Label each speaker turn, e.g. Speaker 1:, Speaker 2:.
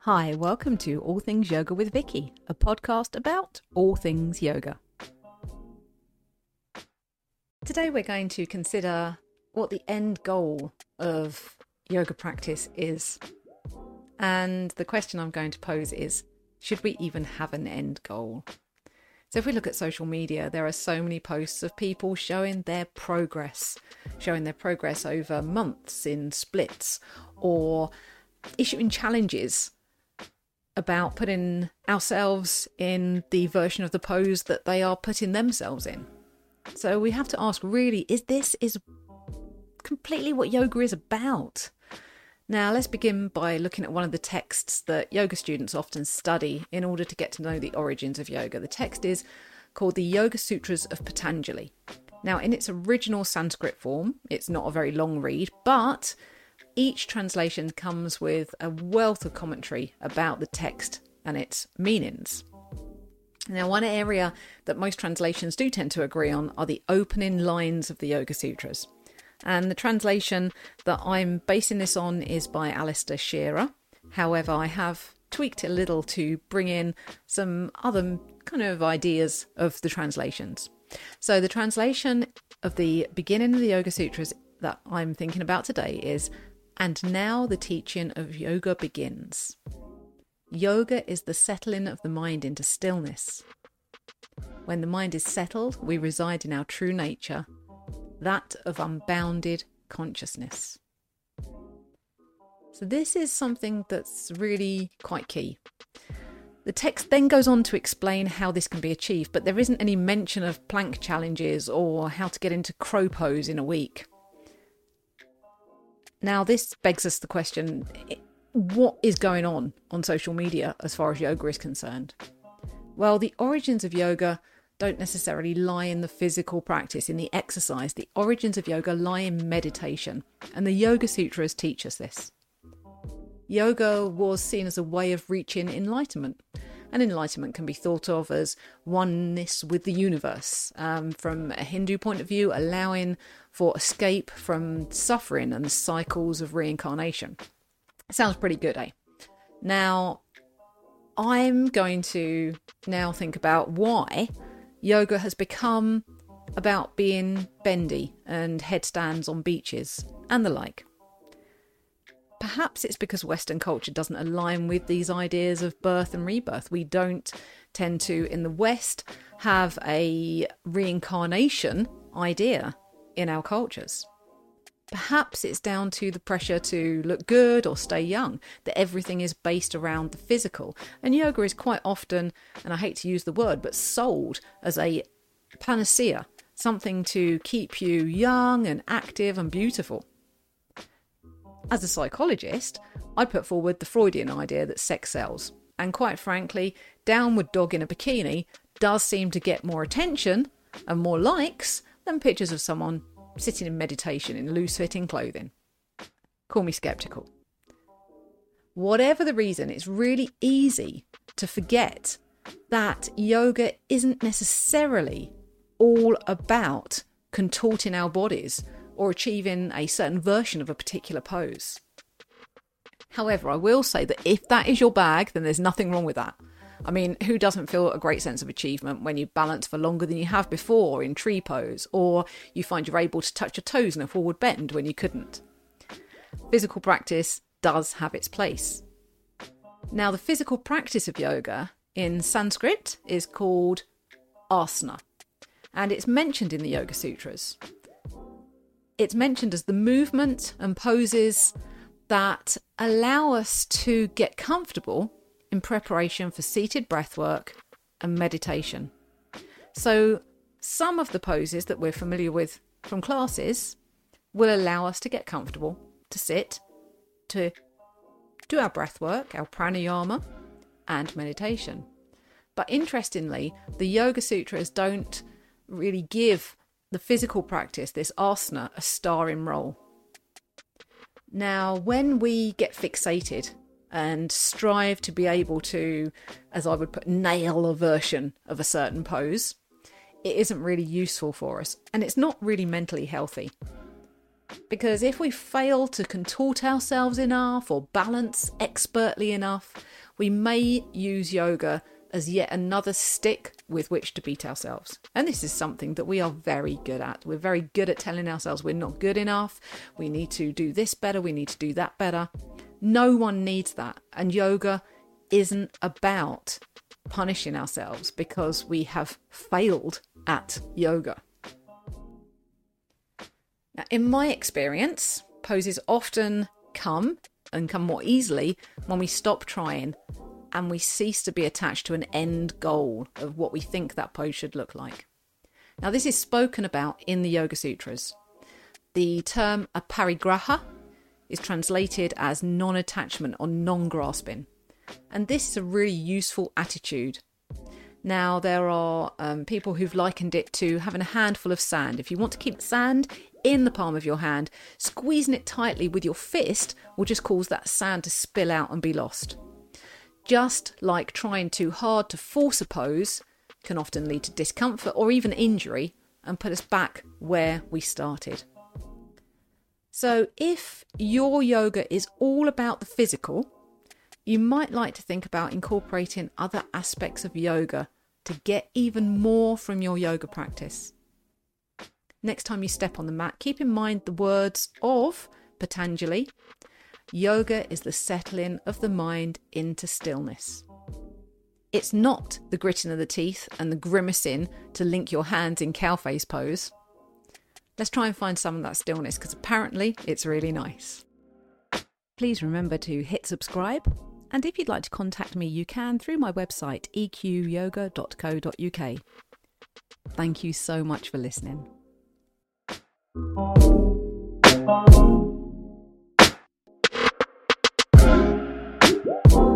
Speaker 1: Hi, welcome to All Things Yoga with Vicky, a podcast about all things yoga. Today we're going to consider what the end goal of yoga practice is. And the question I'm going to pose is should we even have an end goal? So, if we look at social media, there are so many posts of people showing their progress, showing their progress over months in splits, or issuing challenges about putting ourselves in the version of the pose that they are putting themselves in. So we have to ask really is this is completely what yoga is about? Now, let's begin by looking at one of the texts that yoga students often study in order to get to know the origins of yoga. The text is called the Yoga Sutras of Patanjali. Now, in its original Sanskrit form, it's not a very long read, but each translation comes with a wealth of commentary about the text and its meanings. Now, one area that most translations do tend to agree on are the opening lines of the Yoga Sutras. And the translation that I'm basing this on is by Alistair Shearer. However, I have tweaked a little to bring in some other kind of ideas of the translations. So, the translation of the beginning of the Yoga Sutras that I'm thinking about today is And now the teaching of yoga begins. Yoga is the settling of the mind into stillness. When the mind is settled, we reside in our true nature that of unbounded consciousness. So, this is something that's really quite key. The text then goes on to explain how this can be achieved, but there isn't any mention of plank challenges or how to get into crow pose in a week. Now, this begs us the question what is going on on social media as far as yoga is concerned? Well, the origins of yoga don't necessarily lie in the physical practice, in the exercise. The origins of yoga lie in meditation, and the Yoga Sutras teach us this. Yoga was seen as a way of reaching enlightenment, and enlightenment can be thought of as oneness with the universe. Um, from a Hindu point of view, allowing for escape from suffering and the cycles of reincarnation. Sounds pretty good, eh? Now, I'm going to now think about why yoga has become about being bendy and headstands on beaches and the like. Perhaps it's because Western culture doesn't align with these ideas of birth and rebirth. We don't tend to, in the West, have a reincarnation idea in our cultures. Perhaps it's down to the pressure to look good or stay young, that everything is based around the physical. And yoga is quite often, and I hate to use the word, but sold as a panacea, something to keep you young and active and beautiful. As a psychologist, I'd put forward the Freudian idea that sex sells. And quite frankly, downward dog in a bikini does seem to get more attention and more likes than pictures of someone sitting in meditation in loose fitting clothing. Call me skeptical. Whatever the reason, it's really easy to forget that yoga isn't necessarily all about contorting our bodies or achieving a certain version of a particular pose. However, I will say that if that is your bag, then there's nothing wrong with that. I mean, who doesn't feel a great sense of achievement when you balance for longer than you have before in tree pose, or you find you're able to touch your toes in a forward bend when you couldn't? Physical practice does have its place. Now, the physical practice of yoga in Sanskrit is called asana, and it's mentioned in the Yoga Sutras. It's mentioned as the movement and poses that allow us to get comfortable in preparation for seated breathwork and meditation. So, some of the poses that we're familiar with from classes will allow us to get comfortable, to sit, to do our breathwork, our pranayama, and meditation. But interestingly, the Yoga Sutras don't really give the physical practice, this asana, a starring role. Now, when we get fixated and strive to be able to, as I would put, nail a version of a certain pose, it isn't really useful for us. And it's not really mentally healthy. Because if we fail to contort ourselves enough or balance expertly enough, we may use yoga as yet another stick with which to beat ourselves. And this is something that we are very good at. We're very good at telling ourselves we're not good enough, we need to do this better, we need to do that better. No one needs that. And yoga isn't about punishing ourselves because we have failed at yoga. Now, in my experience, poses often come and come more easily when we stop trying and we cease to be attached to an end goal of what we think that pose should look like. Now, this is spoken about in the Yoga Sutras. The term aparigraha is translated as non attachment or non grasping. And this is a really useful attitude. Now, there are um, people who've likened it to having a handful of sand. If you want to keep sand in the palm of your hand, squeezing it tightly with your fist will just cause that sand to spill out and be lost. Just like trying too hard to force a pose can often lead to discomfort or even injury and put us back where we started. So, if your yoga is all about the physical, you might like to think about incorporating other aspects of yoga to get even more from your yoga practice. Next time you step on the mat, keep in mind the words of Patanjali Yoga is the settling of the mind into stillness. It's not the gritting of the teeth and the grimacing to link your hands in cow face pose. Let's try and find some of that stillness because apparently it's really nice. Please remember to hit subscribe and if you'd like to contact me, you can through my website, eqyoga.co.uk. Thank you so much for listening. Bye.